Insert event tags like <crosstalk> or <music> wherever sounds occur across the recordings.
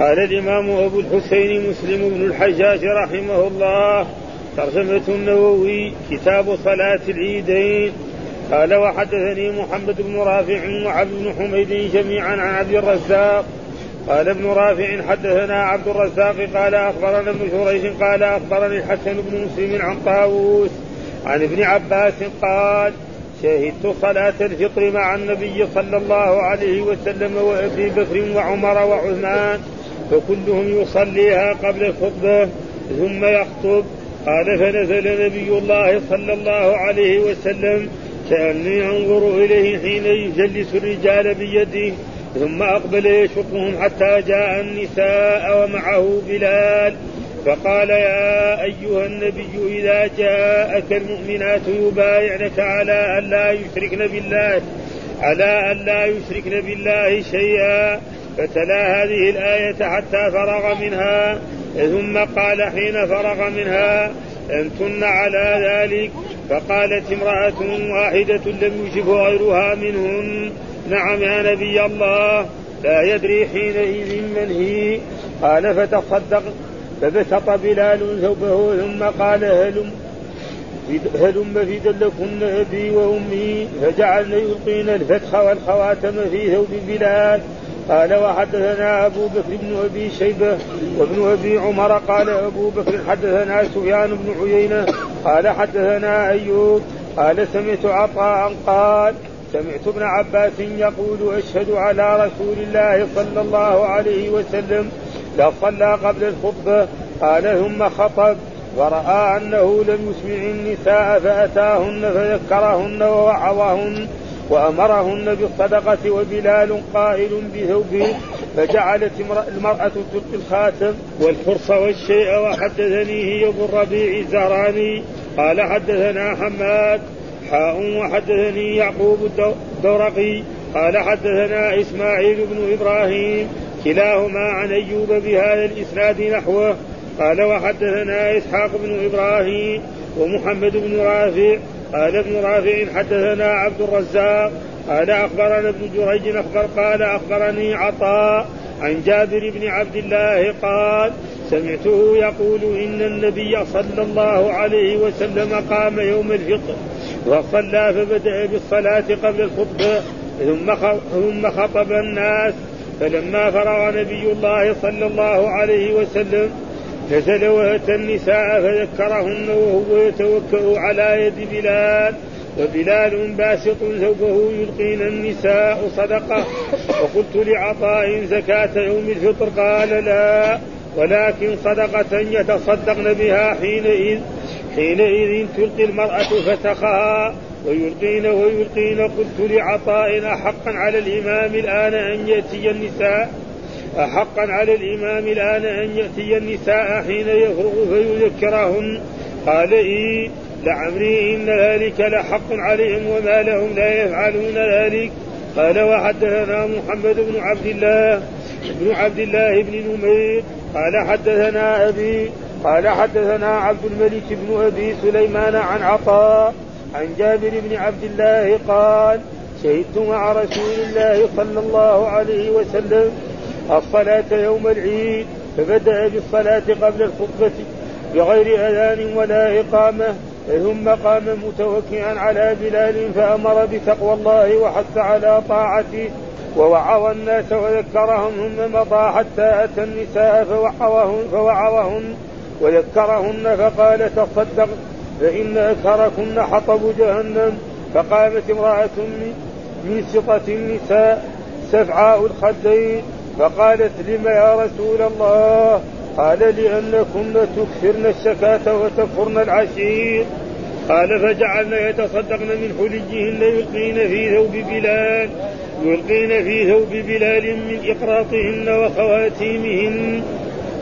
قال الإمام أبو الحسين مسلم بن الحجاج رحمه الله ترجمة النووي كتاب صلاة العيدين. قال وحدثني محمد بن رافع وعبد بن حميد جميعا عن عبد الرزاق. قال ابن رافع حدثنا عبد الرزاق قال أخبرنا ابن جريج قال أخبرني الحسن بن مسلم عن طاووس عن ابن عباس قال شهدت صلاة الفطر مع النبي صلى الله عليه وسلم وأبي بكر وعمر وعثمان. فكلهم يصليها قبل الخطبة ثم يخطب. قال فنزل نبي الله صلى الله عليه وسلم كأني أنظر إليه حين يجلس الرجال بيده ثم أقبل يشقهم حتى جاء النساء ومعه بلال. فقال يا أيها النبي إذا جاءك المؤمنات يبايعنك على أن لا يشركن بالله على أن لا يشركن بالله شيئا. فتلا هذه الآية حتى فرغ منها ثم قال حين فرغ منها أنتن على ذلك فقالت امرأة واحدة لم يجب غيرها منهن. نعم يا نبي الله لا يدري حينئذ من هي. قال فتصدق فبسط بلال ثوبه ثم قال هلم هلم في دلكن أبي وأمي فجعلن يلقين الفتح والخواتم في ثوب بلال. قال وحدثنا أبو بكر بن أبي شيبة وابن أبي عمر قال أبو بكر حدثنا سفيان بن عيينة قال حدثنا أيوب قال سمعت عطاء قال سمعت ابن عباس يقول أشهد على رسول الله صلى الله عليه وسلم لا صلى قبل الخطبة قال ثم خطب ورأى أنه لم يسمع النساء فأتاهن فذكرهن ووعظهن وأمرهن بالصدقة وبلال قائل بثوبه فجعلت المرأة تلقي الخاتم والفرص والشيء وحدثني هي أبو الربيع الزهراني. قال حدثنا حماد حاء وحدثني يعقوب الدورقي. قال حدثنا إسماعيل بن إبراهيم كلاهما عن أيوب بهذا الإسناد نحوه. قال وحدثنا إسحاق بن إبراهيم ومحمد بن رافع قال ابن رافع حدثنا عبد الرزاق قال أخبرنا ابن جريج أخبر قال أخبرني عطاء عن جابر بن عبد الله قال سمعته يقول إن النبي صلى الله عليه وسلم قام يوم الفطر وصلى فبدأ بالصلاة قبل الخطبة ثم ثم خطب الناس فلما فرغ نبي الله صلى الله عليه وسلم نزل واتى النساء فذكرهن وهو يتوكأ على يد بلال وبلال باسط ثوبه يلقين النساء صدقة. وقلت لعطاء زكاة يوم الفطر قال لا ولكن صدقة يتصدقن بها حينئذ حينئذ تلقي المرأة فسخها ويلقين ويلقين. قلت لعطاء أحقا على الإمام الآن أن يأتي النساء؟ أحقا على الإمام الآن أن يأتي النساء حين يفرغ فيذكرهن. قال إي لعمري إن ذلك لحق عليهم وما لهم لا يفعلون ذلك. قال وحدثنا محمد بن عبد الله بن عبد الله بن نمير. قال حدثنا أبي قال حدثنا عبد الملك بن أبي سليمان عن عطاء عن جابر بن عبد الله قال شهدت مع رسول الله صلى الله عليه وسلم الصلاة يوم العيد فبدأ بالصلاة قبل الخطبة بغير أذان ولا إقامة ثم قام متوكئا على بلال فأمر بتقوى الله وحث على طاعته ووعظ الناس وذكرهم ثم مضى حتى أتى النساء فوعظهن, فوعظهن وذكرهن فقال تصدق فإن أكثركن حطب جهنم فقامت امرأة من سطة النساء سفعاء الخدين. فقالت لم يا رسول الله؟ قال لأنكن تكثرن الشكاة وتكفرن العشير. قال فجعلن يتصدقن من حليهن يلقين في ثوب بلال يلقين في ثوب بلال من إقراطهن وخواتيمهن.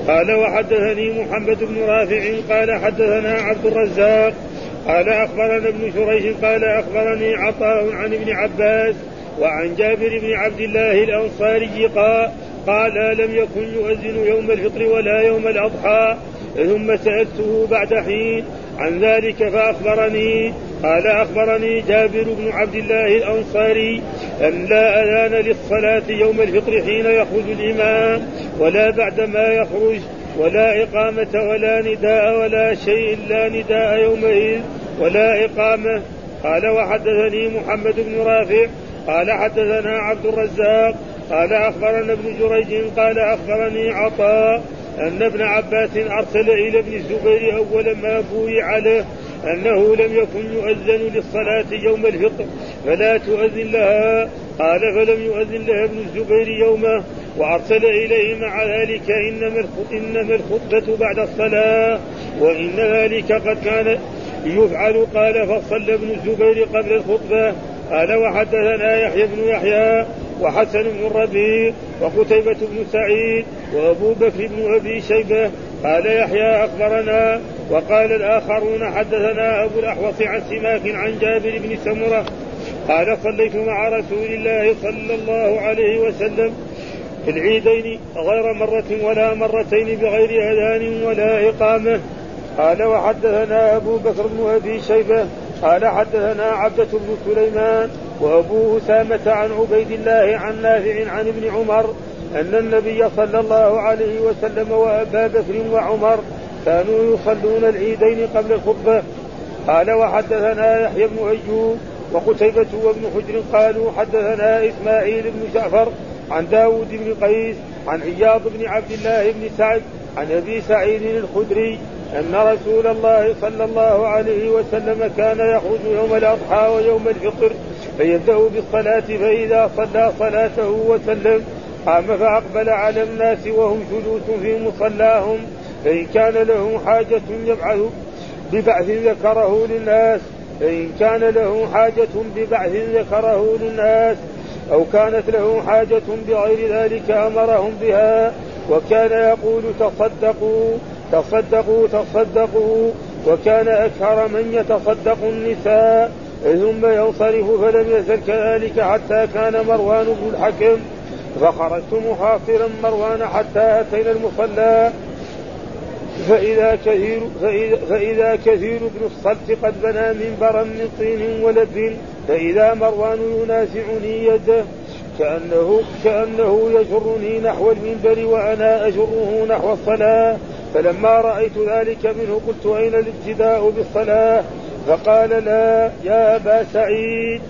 قال وحدثني محمد بن رافع قال حدثنا عبد الرزاق. قال أخبرنا ابن شريح قال أخبرني عطاء عن ابن عباس وعن جابر بن عبد الله الأنصاري قال قال لم يكن يؤذن يوم الفطر ولا يوم الأضحى ثم سألته بعد حين عن ذلك فأخبرني قال أخبرني جابر بن عبد الله الأنصاري أن لا أذان للصلاة يوم الفطر حين يخرج الإمام ولا بعد ما يخرج ولا إقامة ولا نداء ولا شيء لا نداء يومئذ ولا إقامة. قال وحدثني محمد بن رافع قال حدثنا عبد الرزاق قال أخبرنا ابن جريج قال أخبرني عطاء أن ابن عباس أرسل إلى ابن الزبير أول ما بوي له أنه لم يكن يؤذن للصلاة يوم الفطر فلا تؤذن لها. قال فلم يؤذن لها ابن الزبير يومه وأرسل إليه مع ذلك إنما إنما الخطبة بعد الصلاة وإن ذلك قد كان يفعل. قال فصلى ابن الزبير قبل الخطبة. قال وحدثنا يحيى بن يحيى وحسن بن الربيع وقتيبة بن سعيد وأبو بكر بن أبي شيبة قال يحيى أخبرنا وقال الآخرون حدثنا أبو الأحوص عن سماك عن جابر بن سمرة قال صليت مع رسول الله صلى الله عليه وسلم في العيدين غير مرة ولا مرتين بغير أذان ولا إقامة. قال وحدثنا أبو بكر بن أبي شيبة قال حدثنا عبدة بن سليمان وأبو أسامة عن عبيد الله عن نافع عن ابن عمر أن النبي صلى الله عليه وسلم وأبا بكر وعمر كانوا يصلون العيدين قبل الخطبة. قال وحدثنا يحيى بن أيوب وقتيبة وابن حجر قالوا حدثنا إسماعيل بن جعفر عن داود بن قيس عن عياض بن عبد الله بن سعد عن أبي سعيد الخدري أن رسول الله صلى الله عليه وسلم كان يخرج يوم الأضحى ويوم الفطر فيبدأ بالصلاة فإذا صلى صلاته وسلم قام فأقبل على الناس وهم جلوس في مصلاهم. فإن كان له حاجة يبعث ببعث ذكره للناس. فإن كان له حاجة ببعث ذكره للناس. أو كانت له حاجة بغير ذلك أمرهم بها. وكان يقول تصدقوا تصدقوا تصدقوا. وكان أكثر من يتصدق النساء. ثم ينصرف فلم يزل كذلك حتى كان مروان بن الحكم. فخرجت محاصرا مروان حتى أتينا المصلى. فإذا كثير فإذا, فإذا كثير بن الصلت قد بنى منبرا من طين ولد فإذا مروان ينازعني يده كأنه كأنه يجرني نحو المنبر وأنا أجره نحو الصلاة. فلما رأيت ذلك منه قلت أين الابتداء بالصلاة؟ فقال لا يا أبا سعيد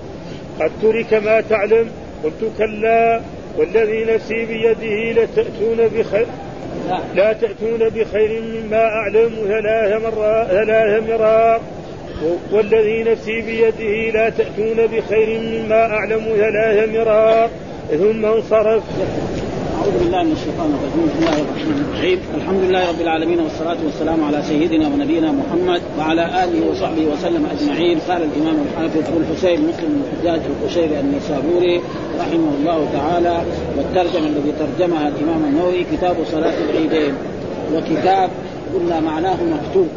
قد ترك ما تعلم قلت كلا والذي نفسي بيده لتأتون بخير لا تأتون بخير مما أعلم ثلاث مرات ثلاث مرار والذي نفسي بيده لا تأتون بخير مما أعلم ثلاث مرار ثم انصرف. أعوذ بالله من الشيطان الرجيم. بسم الله الرحمن الرحيم. الحمد لله رب العالمين والصلاة والسلام على سيدنا ونبينا محمد وعلى آله وصحبه وسلم أجمعين. قال الإمام الحافظ أبو الحسين مسلم بن الحجاج القشيري النيسابوري رحمه الله تعالى والترجمة الذي ترجمها الإمام النووي كتاب صلاة العيدين وكتاب قلنا معناه مكتوب.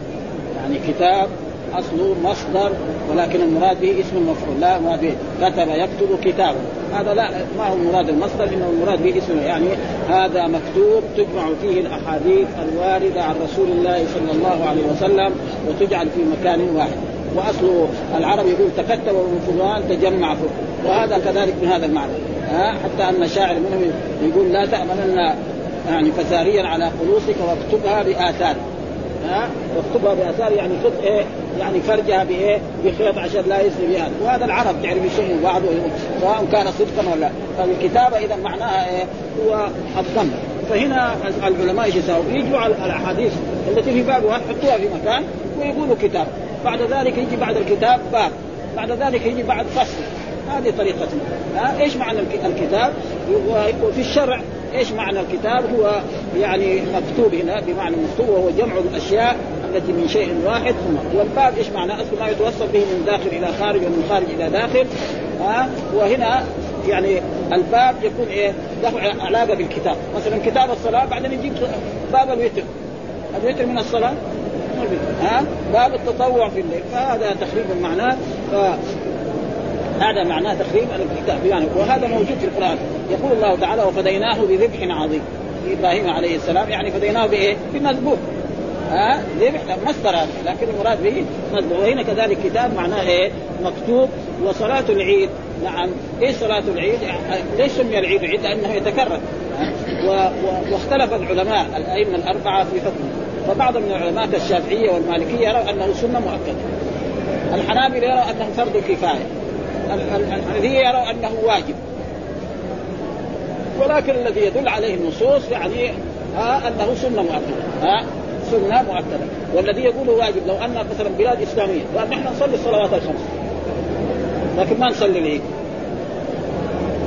يعني كتاب اصله مصدر ولكن المراد به اسم المفعول لا مراد به. كتب يكتب كتابا هذا لا ما هو مراد المصدر إنه المراد به اسم يعني هذا مكتوب تجمع فيه الأحاديث الواردة عن رسول الله صلى الله عليه وسلم وتجعل في مكان واحد. وأصل العرب يقول تكتب فلان تجمع وهذا كذلك من هذا المعنى. ها؟ حتى أن شاعر منهم يقول لا تأمنن يعني فساريا على قلوصك واكتبها بآثار. ها؟ واكتبها بأثار يعني خط إيه؟ يعني فرجها بإيه؟ بخيط عشان لا يسري بها وهذا العرب تعرف يسموا بعض سواء كان صدقا ولا فالكتابه اذا معناها إيه؟ هو الضم. فهنا العلماء إيش يساووا؟ يجوا على الأحاديث التي في باب واحد يحطوها في مكان ويقولوا كتاب. بعد ذلك يجي بعد الكتاب باب. بعد ذلك يجي بعد فصل. هذه طريقتنا. ها؟ إيش معنى الكتاب؟ وفي الشرع إيش معنى الكتاب؟ هو يعني مكتوب هنا بمعنى مكتوب وهو جمع الأشياء التي من شيء واحد ثم. والباب إيش معنى؟ أصل ما يتوصل به من داخل إلى خارج ومن خارج إلى داخل. ها وهنا يعني الباب يكون إيه؟ له علاقة بالكتاب، مثلا كتاب الصلاة بعدين يجيب باب الوتر. الوتر من الصلاة؟ ها؟ باب التطوع في الليل. فهذا تقريبا معناه ف... هذا معناه تخريب يعني وهذا موجود في القرآن. يقول الله تعالى وفديناه بذبح عظيم. إبراهيم عليه السلام يعني فديناه بإيه؟ بمذبوح. ها؟ ذبح مصدر لكن المراد به مصدر وهنا كذلك كتاب معناه إيه؟ مكتوب. وصلاة العيد. نعم. إيه صلاة العيد؟ ليش سمي العيد عيد؟ لأنه يتكرر. و... و... واختلف العلماء الأئمة الأربعة في حكمه. فبعض من العلماء كالشافعية والمالكية يروا أنه سنة مؤكده الحنابلة يروا أنه فرض كفاية. الحنفيه يروا أنه واجب. ولكن الذي يدل عليه النصوص يعني ها أنه سنة مؤكدة ها سنة مؤكدة. والذي يقول واجب لو أن مثلا بلاد إسلامية قال نحن نصلي الصلوات الخمس. لكن ما نصلي العيد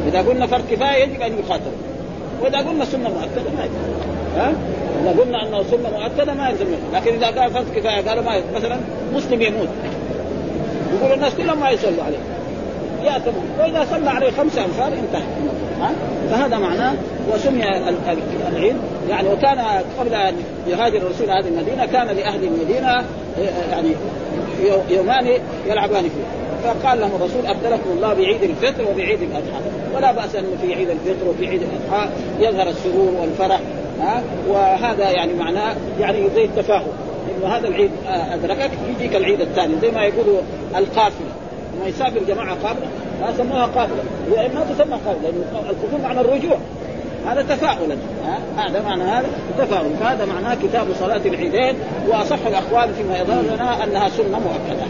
إذا قلنا فرض كفاية يجب أن يقاتل وإذا قلنا سنة مؤكدة ما يجب. ها؟ إذا قلنا أنه سنة مؤكدة ما يلزم لكن إذا قال فرض كفاية قالوا ما يلزم. مثلا مسلم يموت. يقول الناس كلهم ما يصلوا عليه. يأتمون وإذا صلى عليه خمسة أنفار انتهى؟ فهذا معناه وسمي العيد. يعني وكان قبل أن يهاجر الرسول هذه المدينة كان لأهل المدينة يعني يومان يلعبان فيه. فقال لهم الرسول أبدلكم الله بعيد الفطر وبعيد الأضحى. ولا بأس انه في عيد الفطر وفي عيد الأضحى يظهر السرور والفرح ها؟ وهذا يعني معناه يعني زي التفاؤل إنه هذا العيد أدركك يجيك العيد الثاني زي ما يقولوا القافلة. يسافر جماعة قافله ما سموها قافله ما تسمى قافله لأنه القفول معنى الرجوع. هذا تفاؤلا هذا معنى هذا تفاؤل. فهذا معناه كتاب صلاة العيدين وأصح الأقوال فيما يظهر لنا أنها سنة مؤكدة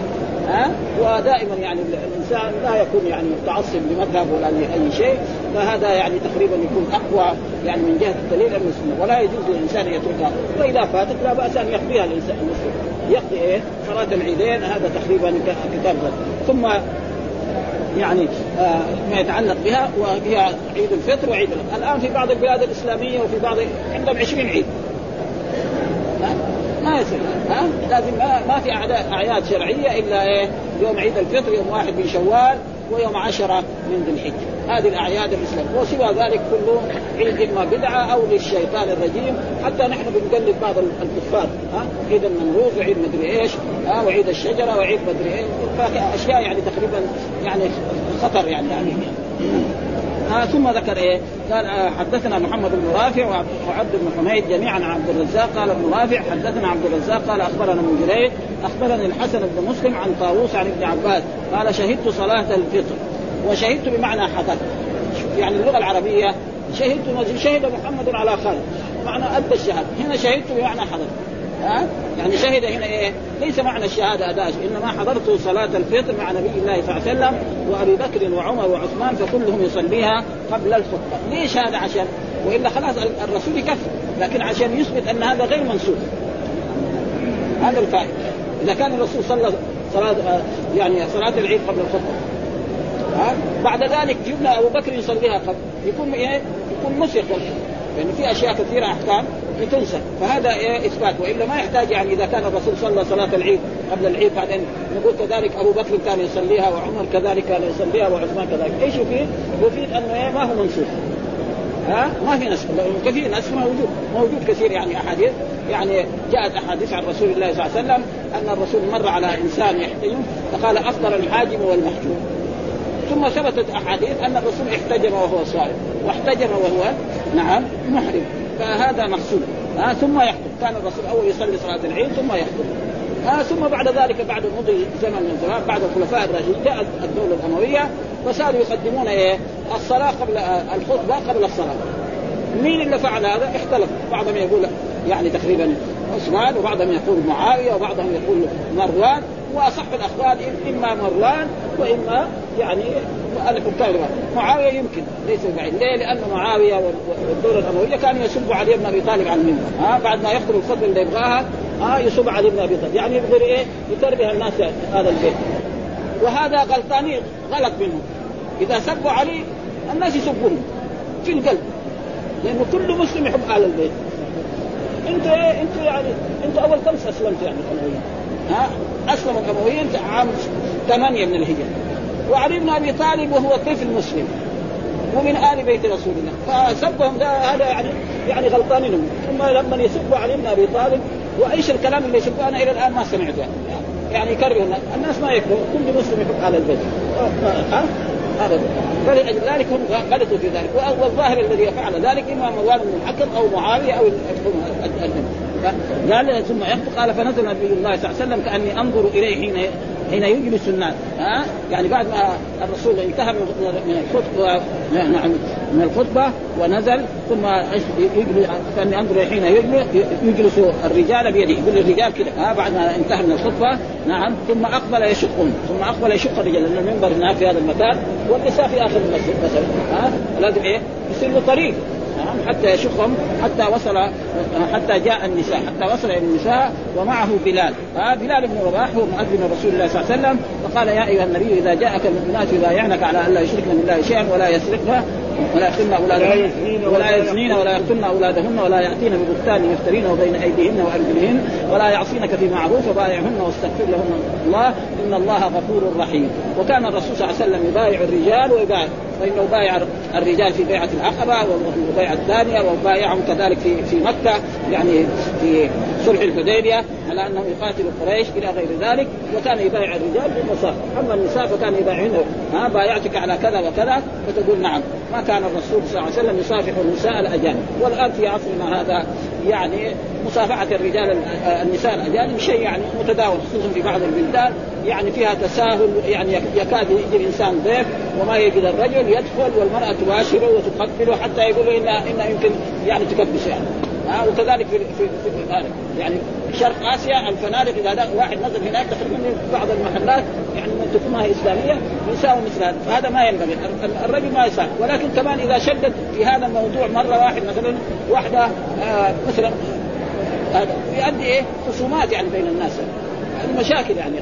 ها؟ ودائما يعني الإنسان لا يكون يعني متعصب لمذهب ولا لأي شيء. فهذا يعني تقريبا يكون أقوى يعني من جهة الدليل السنة ولا يجوز للإنسان أن يتركها. وإذا فاتت لا بأس أن يقضيها الانسان المسلم. يقضي إيه؟ صلاة العيدين هذا تقريبا كتاب ثم يعني آه ما يتعلق بها وهي عيد الفطر وعيد الآن في بعض البلاد الإسلامية وفي بعض عندهم 20 عيد. ما يصير. ها؟ لازم ما, في أعياد شرعية إلا إيه؟ يوم عيد الفطر يوم واحد من شوال ويوم عشرة من ذي الحجة. هذه الأعياد الإسلام وسوى ذلك كله عيد إما بدعة أو للشيطان الرجيم. حتى نحن بنقلد بعض الكفار ها؟ عيد النمروز وعيد مدري إيش ها؟ وعيد الشجرة وعيد مدري إيش أشياء يعني تقريبا يعني خطر يعني, يعني. آه ثم ذكر إيه؟ قال آه حدثنا محمد بن رافع وعبد بن حميد جميعا عن عبد الرزاق. قال ابن رافع حدثنا عبد الرزاق قال أخبرنا ابن جريج أخبرني الحسن بن مسلم عن طاووس عن ابن عباس. قال شهدت صلاة الفطر. وشهدت بمعنى حضرت يعني اللغة العربية شهدت شهد محمد على خالد معنى أدى الشهادة هنا شهدت بمعنى حضرت ها يعني شهد هنا إيه؟ ليس معنى الشهادة اداء إنما حضرت صلاة الفطر مع نبي الله صلى الله عليه وسلم وأبي بكر وعمر وعثمان فكلهم يصليها قبل الخطبه، ليش هذا عشان؟ وإلا خلاص الرسول يكفر، لكن عشان يثبت أن هذا غير منسوخ. هذا الفائدة. إذا كان الرسول صلى صلاة يعني صلاة العيد قبل الخطبه ها بعد ذلك جبنا أبو بكر يصليها قبل. يكون إيه؟ يكون نسخ لأنه في أشياء كثيرة أحكام لتنسى فهذا إيه؟ إثبات. وإلا ما يحتاج يعني إذا كان الرسول صلى صلاة العيد قبل العيد بعدين نقول كذلك أبو بكر كان يصليها وعمر كذلك كان يصليها وعثمان كذلك. إيش يفيد؟ يفيد أنه إيه؟ ما هو منسوخ. ها؟ ما في نسخ. كثير نسخ موجود. موجود كثير يعني أحاديث. يعني جاءت أحاديث عن رسول الله صلى الله عليه وسلم أن الرسول مر على إنسان يحتجم فقال أفضل الحاجم والمحجوم. ثم ثبتت أحاديث أن الرسول احتجم وهو صائم واحتجم وهو نعم محرم. فهذا مقصود. آه ثم يخطب كان الرسول أول يصلي صلاة العيد ثم يخطب آه ثم بعد ذلك بعد مضي زمن من زمان بعد الخلفاء الراشدين جاءت الدولة الأموية فصاروا يقدمون إيه؟ الصلاة قبل الخطبة قبل الصلاة. مين اللي فعل هذا؟ اختلف بعضهم يقول يعني تقريبا عثمان وبعضهم يقول معاوية وبعضهم يقول مروان وأصح الاقوال إما مروان وإما يعني الحكام. معاوية يمكن ليس بعيد. ليه؟ لأن معاوية والدولة الأموية كانوا يسبوا علي بن أبي طالب على المنبر. ها بعد ما يخطب الخطبه اللي يبغاها ها يسب علي بن أبي طالب. يعني يبغى إيه؟ يتربيه الناس هذا البيت. وهذا غلطانين غلط منهم. إذا سبوا علي الناس يسبونه في القلب. لأنه كل مسلم يحب أهل البيت. انت إيه انت يعني انت اول خمس اسلمت يعني الامويين ها؟ أسلم الامويين عام ثمانية من الهجرة. وعلي بن أبي طالب وهو طفل مسلم. ومن آل بيت رسول الله. فسبهم ده هذا يعني يعني غلطانين ثم لما يسبوا علي بن أبي طالب وإيش الكلام اللي يسبوه أنا إلى الآن ما سمعته. يعني يعني يكره الناس ما يكره. كل مسلم يحب أهل البيت. ها؟ ابدا فلأجل ذلك هم غلطوا في ذلك. والظاهر الذي فعل ذلك إما مروان بن الحكم أو معاوية أو قال ثم يخطب قال فنزل نبي الله صلى الله عليه وسلم كأني أنظر إليه حين حين يجلس الناس. ها؟ يعني بعد ما الرسول انتهى من الخطبة نعم من الخطبة ونزل ثم يجلس كأني أنظر حين يجلس الرجال بيده يقول الرجال كذا ها؟ بعد ما انتهى من الخطبة نعم ثم أقبل يشقهم ثم أقبل يشق الرجال لأن المنبر هناك في هذا المكان والنساء في آخر المسجد مثلا ها؟ لازم إيه؟ يصير له طريق. نعم حتى يشقهم حتى وصل حتى جاء النساء حتى وصل إلى النساء ومعه بلال. بلال بن رباح هو مؤذن رسول الله صلى الله عليه وسلم فقال يا أيها النبي إذا جاءك المؤمنات يبايعنك على أن لا يشركن بالله شيئا ولا يسرقن ولا يقتلن اولادهن ولا يزنين ولا يقتلن أولادهن ولا يأتين ببهتان يفترينه بين أيديهن وأرجلهن ولا يعصينك في معروف فبايعهن واستغفر لهن الله. إن الله غفور رحيم. وكان الرسول صلى الله عليه وسلم يبايع الرجال ويبايع فإنه بايع الرجال في بيعة العقبه والبيعه الثانية وبايعهم كذلك في في مكة يعني في صلح الحديبية. على أنه يقاتل قريش إلى غير ذلك وكان يبايع الرجال بالمصافحه أما النساء فكان يبايعهن ها بايعتك على كذا وكذا فتقول نعم. ما كان الرسول صلى الله عليه وسلم يصافح النساء الأجانب. والآن في عصرنا هذا يعني مصافحة الرجال النساء الأجانب شيء يعني متداول خصوصا في بعض البلدان. يعني فيها تساهل يعني يكاد يجي الإنسان ضيف وما يجد الرجل يدخل والمرأة تباشره وتقبله حتى يقول ان إن يمكن يعني تكبس يعني. ها وكذلك في في, في يعني شرق آسيا الفنادق إذا واحد نزل هناك تقريبا بعض المحلات يعني تكونها إسلامية يساوي مثل هذا. فهذا ما ينبغي. الرجل ما يساوي. ولكن كمان إذا شدد في هذا الموضوع مرة واحد مثلا واحدة آه مثلا هذا يؤدي إيه؟ خصومات يعني بين الناس. يعني مشاكل يعني.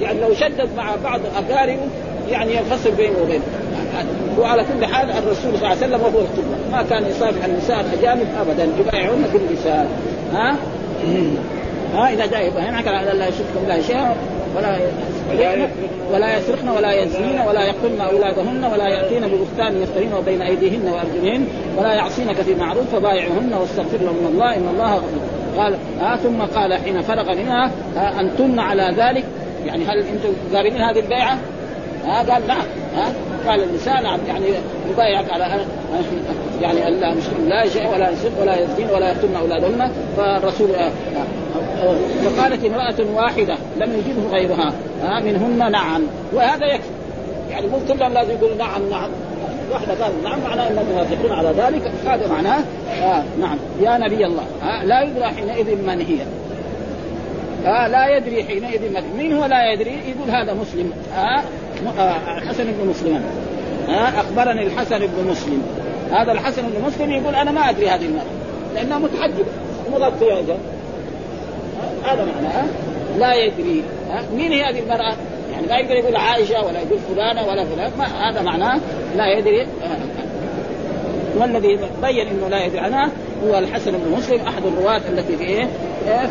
يعني لو شدد مع بعض أقاربه يعني ينفصل بينه وبينه. وعلى كل حال الرسول صلى الله عليه وسلم وهو القدوه ما كان يصافح النساء الاجانب ابدا. يبايعون باللسان ها؟ <clears throat> ها؟ إذا جاء يبايعك على لا يشرك بالله شيئا ولا ولا يسرقن. ولا يزنين. ولا يقتلن أولادهن. ولا يأتين ببهتان يفترين بين أيديهن وأرجلهن. ولا يعصينك في معروف. فبايعهن واستغفر لهن الله إن الله غفور. قال آه ثم قال حين فرغ منها آه أنتن على ذلك. يعني هل أنتم قابلين هذه البيعة؟ ها؟ قال نعم ها؟ قال النساء نعم يعني يبايعك على يعني أن لا نشرك لا شيء ولا يسرق ولا يزنين ولا يقتلن اولادهن فالرسول آه فقالت امرأة واحدة لم يجبه غيرها ها منهن نعم وهذا يكفي. يعني مو كلهم لازم يقولوا نعم نعم. واحدة قال نعم معناه انهم موافقون على ذلك هذا معناه آه نعم. يا نبي الله آه لا يدرى حينئذ من هي. آه لا يدري حينئذ من من هو لا يدري يقول هذا مسلم آه الحسن بن مسلم آه أخبرني الحسن بن مسلم هذا الحسن بن مسلم يقول أنا ما أدري هذه المرأة لأنها متحجبة مغطية هذا معناه لا يدري مين هي هذه المرأة؟ يعني ما يقدر يقول عائشة ولا يقول فلانة ولا فلان ما هذا معناه لا يدري والذي بين إنه لا يدري عنها هو الحسن بن مسلم أحد الرواة التي في إيه؟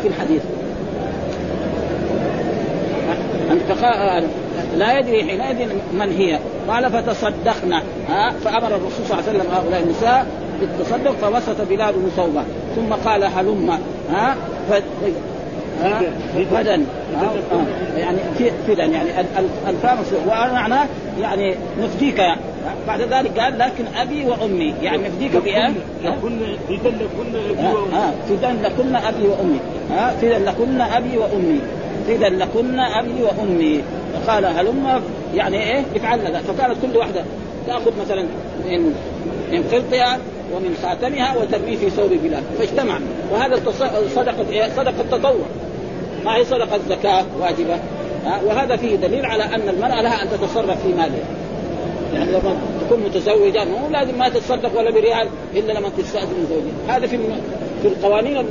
في الحديث. لا يدري حينئذ من هي. قال فتصدقنا. ها؟ فأمر الرسول صلى الله عليه وسلم هؤلاء النساء بالتصدق فوسط بلال بن صوبة. ثم قال هلم. ها؟ فدا. يعني فدا. يعني الفام ومعناه يعني نفديك. يعني بعد ذلك قال لكن أبي وأمي. يعني نفديك بايه؟ فدا لكن فدا لكن أبي وأمي. فدا لكن أبي وأمي. فدا لكن أبي وأمي. فقال هلم يعني إيه؟ افعلن ذلك فكانت كل واحدة تأخذ مثلا من من قرطها ومن خاتمها وترميه في ثوب بلال. فاجتمع. وهذا صدقة إيه؟ صدقة تطوع ما هي صدقة زكاه واجبة. وهذا فيه دليل على أن المرأة لها أن تتصرف في مالها. يعني لما تكون متزوجة مو لازم ما تتصدق ولا بريال إلا لما تستأذن زوجها. هذا في في القوانين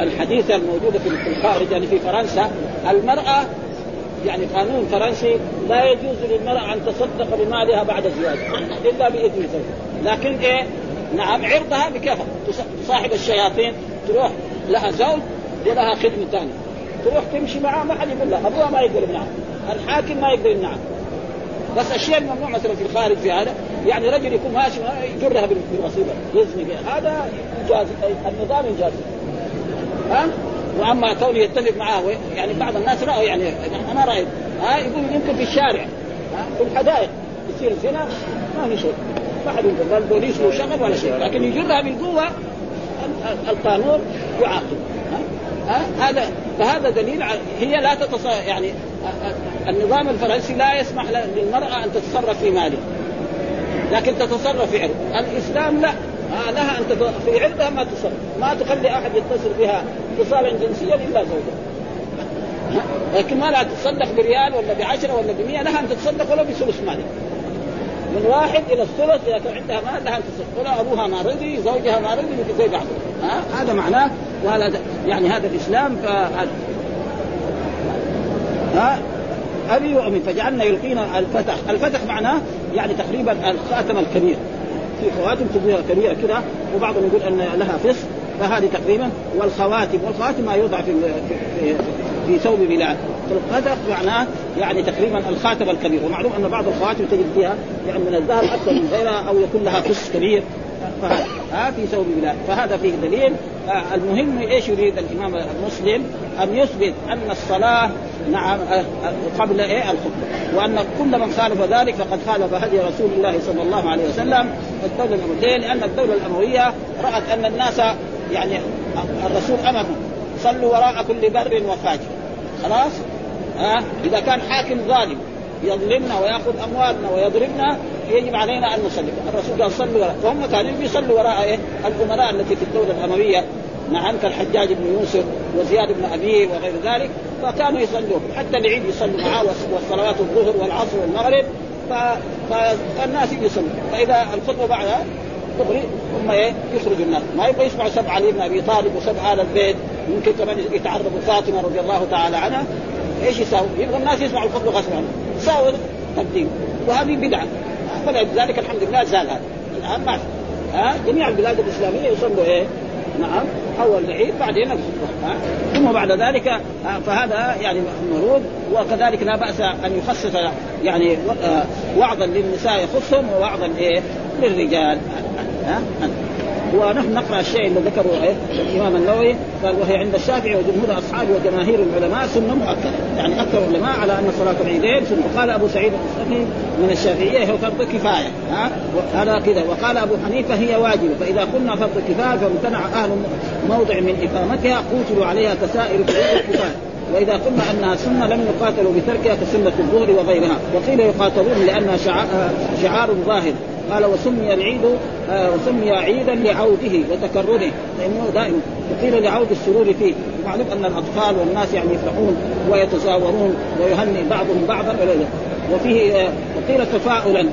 الحديثة الموجودة في الخارج يعني في فرنسا المرأة يعني قانون فرنسي لا يجوز للمرأة أن تصدق بمالها بعد الزواج إلا بإذن زوجها لكن إيه؟ نعم عرضها بكفى تصاحب الشياطين تروح لها زوج ولها خدمة ثانية. تروح تمشي معها ما حد يقول لها أبوها ما يقدر يمنعها الحاكم ما يقدر يمنعها بس الشيء الممنوع مثلا في الخارج في هذا يعني رجل يكون ماشي يجرها بالوصيبة. يزني بها. هذا يجاز النظام يجاز ها؟ وأما كونه يتفق معاه يعني بعض الناس رأوا يعني أنا رايت ها؟ يقول يمكن في الشارع في الحدائق يصير زنا ما في شيء. ما حد يقول لا البوليس له شغل ولا شيء. لكن يجرها بالقوة القانون يعاقب. هذا فهذا دليل هي لا تتصرف يعني النظام الفرنسي لا يسمح للمرأة أن تتصرف في ماله. لكن تتصرف في عرض. الإسلام لا. لها أن في عرضها ما تصرف. ما تخلي أحد يتصل بها اتصالا جنسيا إلا زوجها. لكن ما لا تتصدق بريال ولا بعشرة ولا بمية لها أن تتصدق ولو بثلث مالها. من واحد إلى الثلث إذا كان عندها مال لها أن تصدق ولا أبوها ما رضي زوجها ما رضي زي بعض ها هذا معناه. وهذا يعني هذا الإسلام ف ها أبي وأمي فجعلنا يلقينا الفتح، الفتح معناه يعني تقريبا الخاتم الكبير. في خواتم كبيره كبيرة كذا وبعضهم يقول أن لها فص فهذه تقريبا والخواتم والخواتم ما يوضع في في, ثوب بلاد. فالفتح معناه يعني تقريبا الخاتم الكبير. ومعلوم أن بعض الخواتم تجد فيها يعني من الذهب أكثر من غيرها أو يكون لها فص كبير. ها في ثوب بلاد فهذا فيه دليل. آه المهم إيش يريد الإمام المسلم؟ أن يثبت أن الصلاة نعم آه قبل إيه؟ الخطبة. وأن كل من خالف ذلك فقد خالف هدي رسول الله صلى الله عليه وسلم. الدولة الامويه لأن الدولة الأموية رأت أن الناس يعني الرسول امرهم صلوا وراء كل بر وفاجر. خلاص؟ ها إذا كان حاكم ظالم. يظلمنا ويأخذ أموالنا ويضربنا يجب علينا أن نصلي، الرسول قال صلوا وراء، فهم كانوا بيصلوا وراء إيه؟ الأمراء التي في الدولة الامويه نعم كالحجاج بن يوسف وزياد بن أبي وغير ذلك فكانوا يصلوا حتى العيد يصلوا معاه والصلوات الظهر والعصر والمغرب فالناس يصلوا. فإذا الخطبة بعدها دغري هم إيه؟ يخرجوا الناس. ما يبغى يسمعوا سبع علي بن أبي طالب وسبع آل البيت يمكن كمان يتعرضوا فاطمة رضي الله تعالى عنها. إيش يساوي؟ يبغى الناس يسمعوا الخطبة غصب عنهم يساوي تقديم. وهذه بدعة. فلذلك الحمد لله زال هذا. الآن ما ها؟ جميع البلاد الإسلامية يصلوا إيه؟ نعم أول العيد بعدين ثم بعد ذلك فهذا يعني مرود وكذلك لا بأس أن يخصص يعني وعظا للنساء يخصهم ووعظا إيه للرجال. ها ونحن نقرأ الشيء اللي ذكره إيه؟ الإمام النووي قال وهي عند الشافعي وجمهور أصحابه وجماهير العلماء سنه مؤكده يعني أكثر العلماء على أن صلاه العيدين سنه قال أبو سعيد الخشني من الشافعية هو فرض كفاية ها؟ هذا كذا. وقال أبو حنيفة هي واجبة فإذا قلنا فرض كفاية فامتنع أهل موضع من إقامتها قوتلوا عليها كسائر فروض الكفايه وإذا قلنا أنها سنة لم يقاتلوا بتركها كسنة الظهر وغيرها وقيل يقاتلون لأنها شعار ظاهر. قال وسمي العيد آه وسمي عيدا لعوده وتكرره لأنه دائما وقيل لعود السرور فيه. ومعلوم أن الأطفال والناس يعني يفرحون ويتزاورون ويهني بعضهم بعضا وفيه آه وقيل تفاؤلا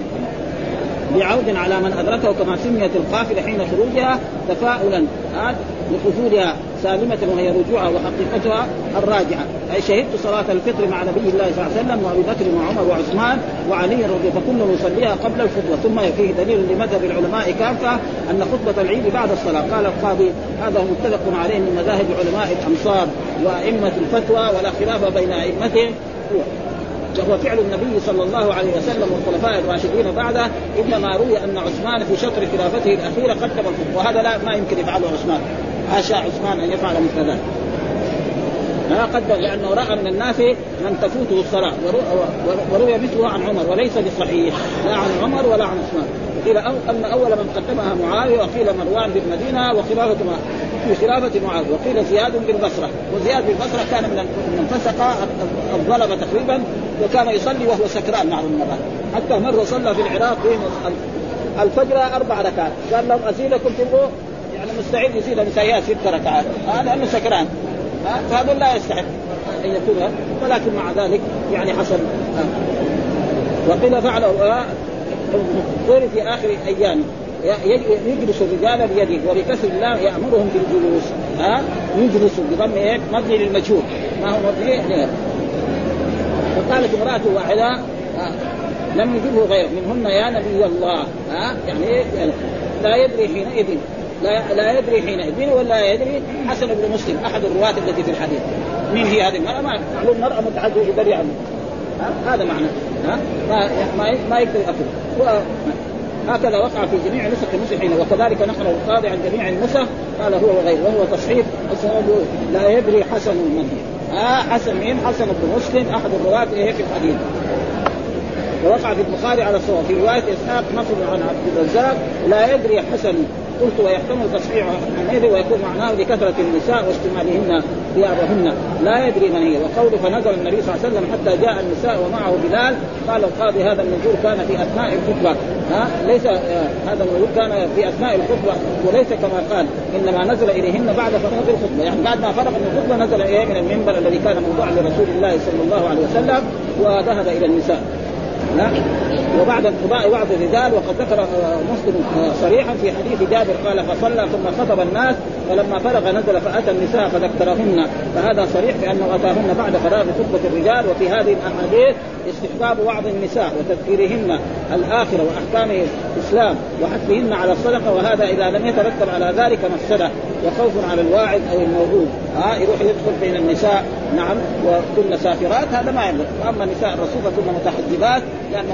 بعود على من أدركه كما سميت القافلة حين خروجها تفاؤلا لخروجها سالمة وهي رجوعها وحقيقتها الراجعة. أي شهدت صلاة الفطر مع نبي الله صلى الله عليه وسلم وأبي بكر وعمر وعثمان وعلي رضي فكل يصليها قبل الخطبة. ثم فيه دليل لمذهب العلماء كافة أن خطبة العيد بعد الصلاة. قال القاضي هذا متفق عليه من مذاهب علماء الأمصار وأئمة الفتوى ولا خلاف بين أئمتهم. وهو فعل النبي صلى الله عليه وسلم والخلفاء الراشدين بعده إنما روي أن عثمان في شطر خلافته الأخيرة قدم الخطبة. وهذا لا ما يمكن يفعله عثمان. حاشا عثمان أن يفعل مثل ذلك. ما قدم لأنه رأى من الناس من تفوته الصلاة. وروي مثله عن عمر وليس بصحيح. لا عن عمر ولا عن عثمان. قيل أو أن أول من قدمها معاوية وقيل مروان بالمدينة وخلافة في خلافة معاوية. وقيل زياد بالبصره وزياد بالبصره كان من من فسق الظلمه تقريبا وكان يصلي وهو سكران مع المرات حتى مره صلى في العراق الفجر أربع ركعات. قال لهم أزيدكم تبغوا يعني مستعد يزيد نسائيات ست ركعات. هذا لأنه سكران. فهذا لا يستحق أن يكون ولكن مع ذلك يعني حصل وقيل فعل قول في آخر أيام؟ يجلس الرجال بيده وبكسر الله يأمرهم بالجلوس. ها؟ يجلس بضم إيه؟ مبني للمجهول. ما هو مبني فقالت امراه واحدة لم يجبه غير منهن يا نبي الله. ها؟ يعني إيه؟ لا يدري حينئذ. لا لا يدري حينئذ ولا يدري حسن بن مسلم أحد الرواة التي في الحديث. مين هي هذه؟ المرأة؟ معلوم مرأة يدري عنه هذا معنى. ها؟ ما ما يقدر يأكل هكذا وقع في جميع نسخ المسلمين وكذلك نقل القاضي عن جميع النسخ قال هو وغيره وهو تصحيح لا يدري حسن من هي. آه حسن مين؟ حسن بن مسلم أحد الرواة إيه في الحديث. ووقع في البخاري على الصواب. في رواية إسحاق نصر عن عبد الرزاق لا يدري حسن قلت ويحتمل تصحيح حميد ويكون معناه لكثرة النساء واستعمالهن ثيابهن. لا يدري من هي. وقوله فنزل النبي صلى الله عليه وسلم حتى جاء النساء ومعه بلال. قال القاضي هذا النزول كان في أثناء الخطبة. ها؟ ليس آه هذا النزول كان في أثناء الخطبة. وليس كما قال. إنما نزل إليهن بعد فراغ الخطبة. يعني بعد ما فرغ من الخطبة نزل اليه من المنبر الذي كان موضوعا لرسول الله صلى الله عليه وسلم وذهب إلى النساء. لا وبعد انقضاء وعظ الرجال وقد ذكر آه، مسلم آه، صريحا في حديث جابر قال فصلى ثم خطب الناس فلما فرغ نزل فأتى النساء فذكرهن. فهذا صريح بانه أتاهن بعد فراغ خطبة الرجال وفي هذه الأحاديث استحباب وعظ النساء وتذكيرهن الآخرة وأحكام الإسلام وحثهن على الصدقة وهذا إذا لم يترتب على ذلك مفسدة وخوف على الواعظ أو الموعوظ ها يروح يدخل بين النساء نعم وكن سافرات هذا ما ينبغي. وأما نساء الرسول فكن متحجبات لأن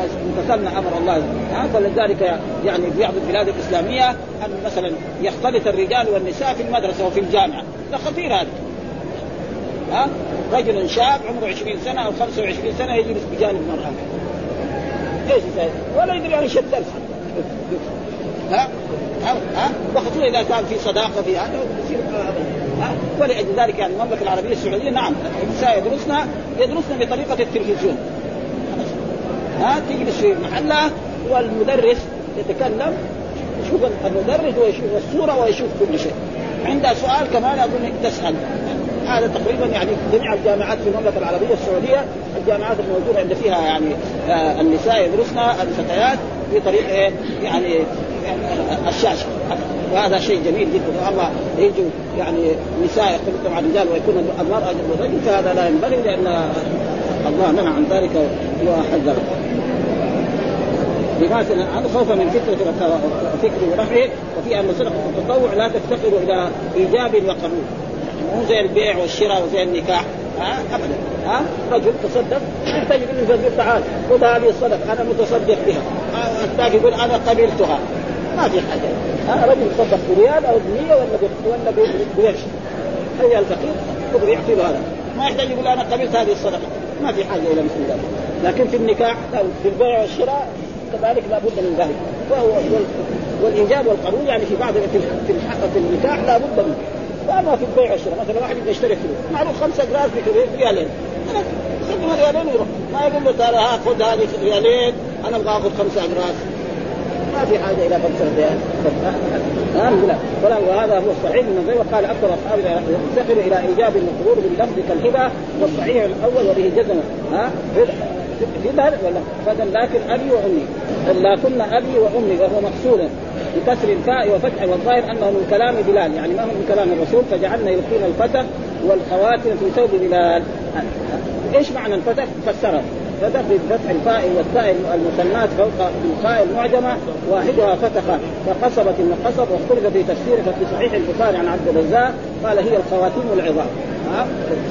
امتثلن أمر الله. ها؟ فلذلك يعني في بعض البلاد الإسلامية أن مثلا يختلط الرجال والنساء في المدرسة وفي الجامعة. ده خطير هذا. ها؟ رجل شاب عمره 20 سنة أو 25 سنة يجلس بجانب مرأة إيش؟ ولا يدري عن شد درس ها؟ ها؟ وخصوصا إذا كان في صداقة في هذا يصير ها؟ ولأجل ذلك يعني المملكة العربية السعودية نعم النساء يدرسن يدرسن بطريقة التلفزيون. ها تجلس في محلها والمدرس يتكلم يشوف المدرس ويشوف الصورة ويشوف كل شيء. عندها سؤال كمان أظن تسأل. هذا تقريبا يعني جميع الجامعات في المملكة العربية السعودية الجامعات الموجودة عند فيها يعني آه النساء يدرسن الفتيات بطريقه إيه؟ يعني, يعني الشاشة. وهذا شيء جميل جدا. الله يجوا يعني نساء يختلطن مع الرجال ويكون المرأة جنب الرجل فهذا لا ينبغي لأن الله نهى عن ذلك وحذره لماذا عنه خوفا من فتنه فكر ونحوه وفي ان صدقه التطوع لا تفتقر إلى إيجاب وقبول. مو زي البيع والشراء وزي النكاح. ها؟ ابدا. ها؟ رجل تصدق يحتاج يقول له تعال خذ هذه الصدقة أنا متصدق بها. الثاني يقول أنا قبلتها. ما في حاجة. ها؟ رجل يتصدق بريال أو بنيه ولا ولا بقرش هي الفقير يعطي له هذا. ما يحتاج يقول أنا قبلت هذه الصدقة. ما في حاجة إلى مثل ذلك. لكن في النكاح في البيع والشراء كذلك لا بد من ذلك. وهو والايجاب والقبول يعني في بعض في في النكاح لا بد منه. وأما في البيع والشراء مثلا واحد يبغى يشتري فلوس معروف خمسة جراس بريالين خذوا ريالين ويروح. ما يقول له تعالى ها خذ هذه ريالين أنا أبغى آخذ خمسة جراس ما في حاجة إلى خمسة ريال لا. ولا وهذا هو الصحيح من غير وقال أكثر اصحابنا يفتقر إلى إيجاب المقبول باللفظ كالهبه والصحيح الأول وبه جزم ها؟ هبه ولا؟ فضل لكن أبي وأمي. لكن أبي وأمي وهو مقصود بكسر الفاء وفتح والظاهر أنه من كلام بلال. يعني ما هو من كلام الرسول؟ فجعلنا يلقين الفتح والخواتم في ثوب بلال. إيش معنى الفتح؟ فسره. فتح بفتح الفاء والتاء المثنات فوق الفاء المعجمه واحدها فتح فقصبت القصب واختلف في تفسيره ففي صحيح البخاري عن عبد الرزاق قال هي الخواتيم العظام.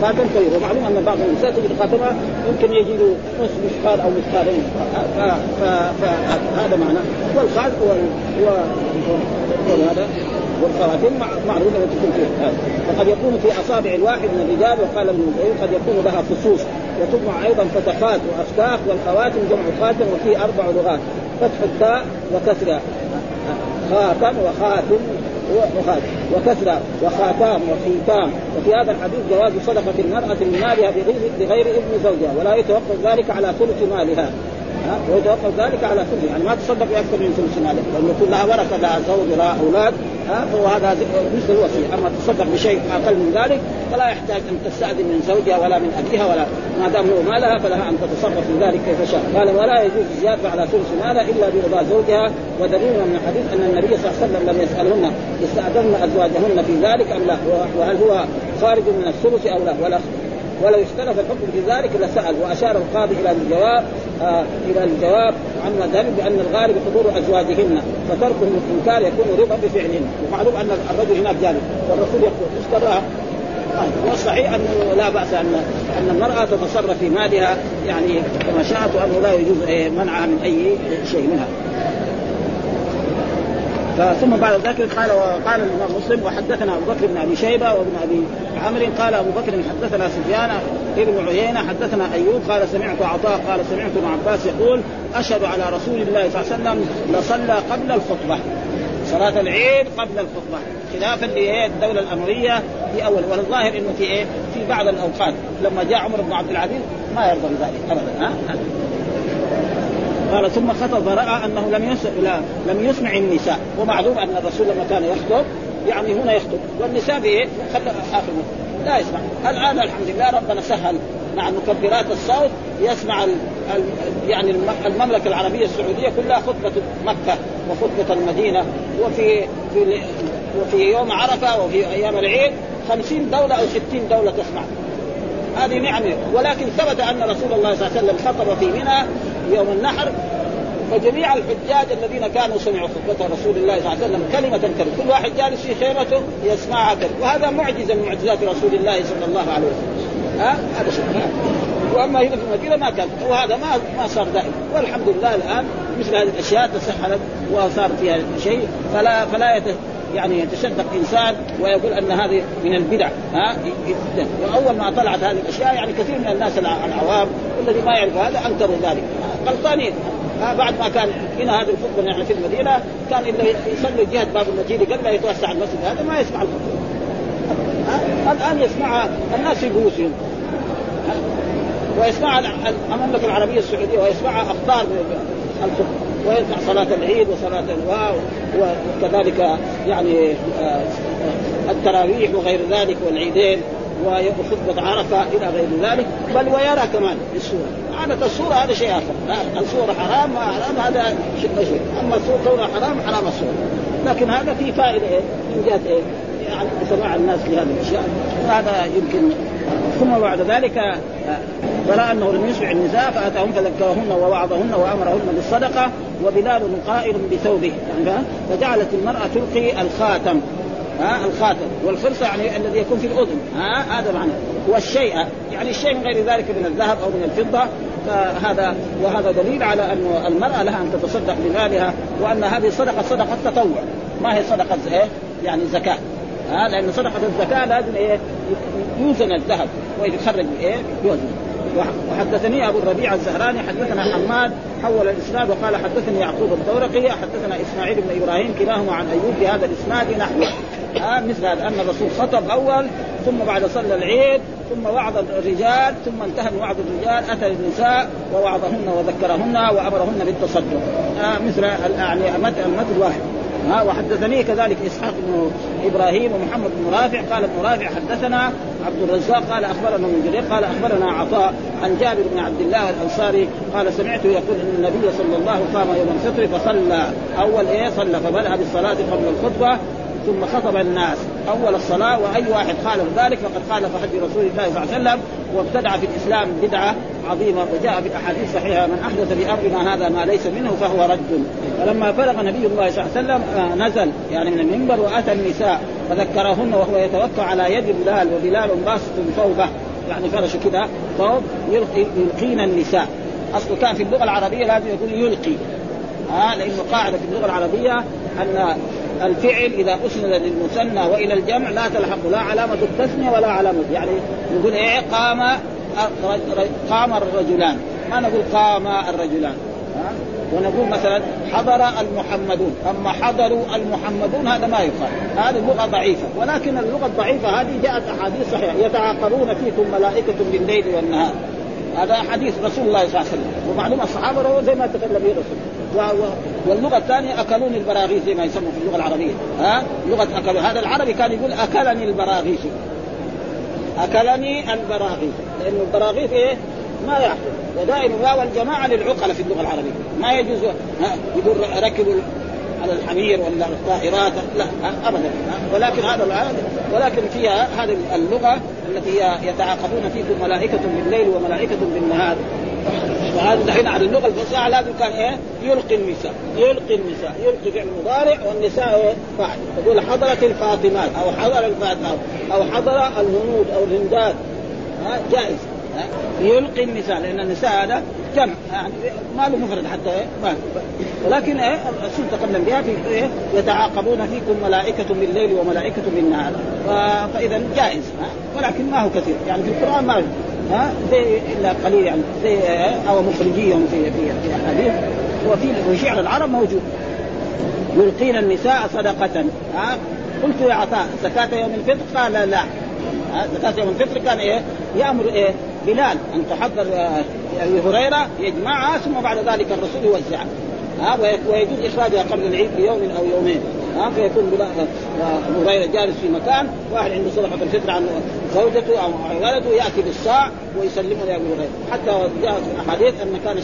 خاتم كبير ومعلوم أن بعض النساء تجد خاتمها يمكن يجد نصف مثقال أو مثقالين. فهذا معنى والخاتم وهذا والخواتم معروف ان تكون فيه وقد يكون في أصابع الواحد من الرجال وقال ابن قد يكون لها فصوص. وتجمع أيضا فتقات وافتاق والخواتم جمع خاتم وفيه أربع لغات فتح التاء وكسرها. خاتم وخاتم وخاتم. وكسرى وخاتام وختام. وفي هذا الحديث جواز صدقة المرأة من مالها بغير إذن زوجها ولا يتوقف ذلك على ثلث مالها. ها ويتوقف ذلك على ثلث يعني ما تصدق بأكثر من ثلث مالها لأنه يكون لها ورثة لها زوج لها أولاد ها؟ فهو هذا مثل الوصية. أما تصدق بشيء أقل من ذلك فلا يحتاج أن تستأذن من زوجها ولا من أبيها ولا ما دام هو مالها فلها أن تتصرف في ذلك كيف شاء. قال ولا يجوز الزياده على ثلث مالها إلا برضا زوجها. ودليل من الحديث أن النبي صلى الله عليه وسلم لم يسألهن استأذن أزواجهن في ذلك أم لا وهل هو خارج من الثلث أو لا؟ ولا ولو اختلف الحكم في ذلك لسأل وأشار القاضي إلى الجواب آه إلى الجواب عما ذلك بأن الغالب حضور أزواجهن فتركهم الإنكار يكون رضا بفعلهن. ومعلوم أن الرجل هناك جانب والرسول يقول اشتراها آه والصحيح أنه لا بأس أن أن المرأة تتصرف في مالها يعني كما شاءت وانه لا يجوز منعها من أي شيء منها. ثم بعد ذلك قال وقال الإمام مسلم وحدثنا أبو بكر بن أبي شيبة وابن أبي عمرو. قال أبو بكر حدثنا سفيان ابن عيينة حدثنا أيوب قال سمعت عطاء قال سمعت ابن عباس يقول أشهد على رسول الله صلى الله عليه وسلم لصلى قبل الخطبة صلاة العيد قبل الخطبة خلافا للدوله الامويه في أول. والظاهر إنه في إيه؟ في بعض الأوقات لما جاء عمر بن عبد العزيز ما يرضى بذلك ابدا ها؟ قال ثم خطب فرأى أنه لم يسمع لم يسمع النساء. ومعلوم أن الرسول لما كان يخطب يعني هنا يخطب. والنساء بإيه؟ اخر لا يسمع. الان الحمد لله ربنا سهل. مع مكبرات الصوت يسمع ال ال يعني المملكة العربية السعودية كلها خطبة مكة وخطبة المدينة. وفي في وفي يوم عرفة وفي أيام العيد خمسين دولة أو ستين دولة تسمع. هذه نعمة. ولكن ثبت أن رسول الله صلى الله عليه وسلم خطب في منى يوم النحر فجميع الحجاج الذين كانوا سمعوا خطبة رسول الله صلى الله عليه وسلم كلمة كلمة كل واحد جالس في خيمته يسمعها كلمة. وهذا معجزة من معجزات رسول الله صلى الله عليه وسلم. ها؟ هذا شيء وأما هنا في المدينة ما كان وهذا ما ما صار دائما. والحمد لله الآن مثل هذه الأشياء تسهلت وصار فيها شيء فلا فلا يت يعني يتشدق إنسان ويقول أن هذه من البدع. ها؟ وأول ما طلعت هذه الأشياء يعني كثير من الناس العوام الذي ما يعرف هذا أنكروا ذلك. غلطانين بعد ما كان هنا هذه الخطبه يعني في المدينة كان اللي يصلي جهة باب المدينة قبل لا يتوسع المسجد هذا ما يسمع الخطبه الآن يسمعها الناس في بيوتهم. ويسمعها المملكة العربية السعودية ويسمعها أخبار الخطبه ويسمع صلاة العيد وصلاة الواو وكذلك يعني آه، التراويح وغير ذلك والعيدين وخطبة عرفة إلى غير ذلك بل ويرى كمان السورة عادة الصورة هذا شيء آخر. الصورة حرام ما حرام هذا شيء شيء أما الصورة كونها حرام حرام الصورة. لكن هذا في فائدة إيه؟ من جهة إيه؟ يعني سماع الناس لهذه الأشياء. هذا يمكن. ثم بعد ذلك فراى أنه لم يسمع النساء فاتاهم فذكرهن ووعظهن وأمرهن بالصدقة وبلال قائل بثوبه. فجعلت المرأة تلقي الخاتم. ها؟ الخاتم والخرصه يعني الذي يكون في الأذن. ها؟ هذا معنى. والشيء يعني الشيء من غير ذلك من الذهب أو من الفضة. فهذا وهذا دليل على أن المرأة لها أن تتصدق بمالها وأن هذه الصدقه صدقة تطوع. ما هي صدقة إيه؟ يعني زكاة. ها؟ لأن صدقة الزكاة لازم إيه؟ يوزن الذهب ويخرج إيه؟ يوزن. وحدثني أبو الربيع الزهراني حدثنا حماد حول الإسناد وقال حدثني يعقوب الدورقي حدثنا إسماعيل بن إبراهيم كلاهما عن أيوب بهذا الإسناد نحوه. آه مثل هذا. ان الرسول خطب أول ثم بعد صلى العيد ثم وعظ الرجال ثم انتهى من وعظ الرجال أتى النساء ووعظهن وذكرهن وأمرهن بالتصدق. آه مثل يعني المثل واحد ها وحدثني كذلك إسحاق بن إبراهيم ومحمد بن رافع. قال ابن رافع حدثنا عبد الرزاق قال أخبرنا من جرير قال أخبرنا عطاء عن جابر بن عبد الله الأنصاري قال سمعته يقول إن النبي صلى الله عليه وسلم قام يوم الفطر فصلى. أول إيه؟ صلى فبدا بالصلاة قبل الخطبة. ثم خطب الناس أول الصلاة وأي واحد خالف ذلك فقد خالف حج رسول الله صلى الله عليه وسلم وابتدع في الإسلام بدعة عظيمة وجاء في احاديث صحيحة من أحدث في امرنا هذا ما ليس منه فهو رد. فلما فرغ نبي الله صلى الله عليه وسلم آه، نزل يعني من المنبر وأتى النساء فذكرهن وهو يتوكل على يد بلال وبلال باسط ثوبه يعني فرش كذا ثوب يلقين النساء. اصله كان في اللغة العربية لازم يقول يلقي. ها آه لأنه قاعدة في اللغة العربية أن الفعل إذا أسند للمثنى وإلى الجمع لا تلحق لا علامة التثنية ولا علامة يعني نقول إيه قام قام الرجلان. ما نقول قام الرجلان؟ ونقول مثلا حضر المحمدون. أما حضروا المحمدون هذا ما يقال. هذه اللغة ضعيفة. ولكن اللغة الضعيفة هذه جاءت أحاديث صحيحة. يتعاقبون فيكم ملائكه بالليل والنهار. هذا حديث رسول الله صلى الله عليه وسلم. ومعلومة الصحابة رووا زي ما تكلم به الرسول واللغة الثانية أكلوني البراغيث زي ما يسموا في اللغة العربية. ها؟ لغة اكلوا هذا العربي كان يقول أكلني البراغيث. أكلني البراغيث. لأنه البراغيث إيه؟ ما يحكم ودائما واو الجماعة للعقل في اللغة العربية. ما يجوز يقول ركبوا على الحمير ولا الطائرات. لا ابدا. ولكن هذا ولكن فيها هذه اللغة التي يتعاقبون فيكم ملائكة بالليل وملائكة بالنهار. وهذا دحين على اللغة الفصاحه لازم كان إيه؟ يلقي النساء، يلقي النساء، يلقي فعل مضارع والنساء إيه؟ فاعل، يقول حضرت الفاطمات أو حضر الفاطمات أو حضر الهنود أو الهندات ها جائز يلقي النساء لأن النساء هذا جمع. يعني ما له مفرد حتى إيه؟ ما ولكن إيه؟ الرسول تكلم بها في إيه؟ يتعاقبون فيكم ملائكة بالليل وملائكة بالنهار فإذا جائز ولكن ما هو كثير. يعني في القرآن ما ها؟ زي إلا قليل يعني زي إيه؟ أو مخرجيهم في في في أحاديث. وفي وشعر العرب موجود. يلقين النساء صدقة ها؟ قلت يا عطاء زكاة يوم الفطر؟ قال لا. زكاة يوم الفطر كان إيه؟ يأمر إيه؟ بلال أن تحضر آه، أبي هريرة يجمعها ثم بعد ذلك الرسول يوزعها. ها ويجوز إخراجها قبل العيد بيوم أو يومين. ها فيكون هريره جالس في مكان واحد عنده صدقة الفطر عن زوجته أو ولده يأتي بالصاع ويسلمه لابي هريره حتى جاءت في الأحاديث أن كان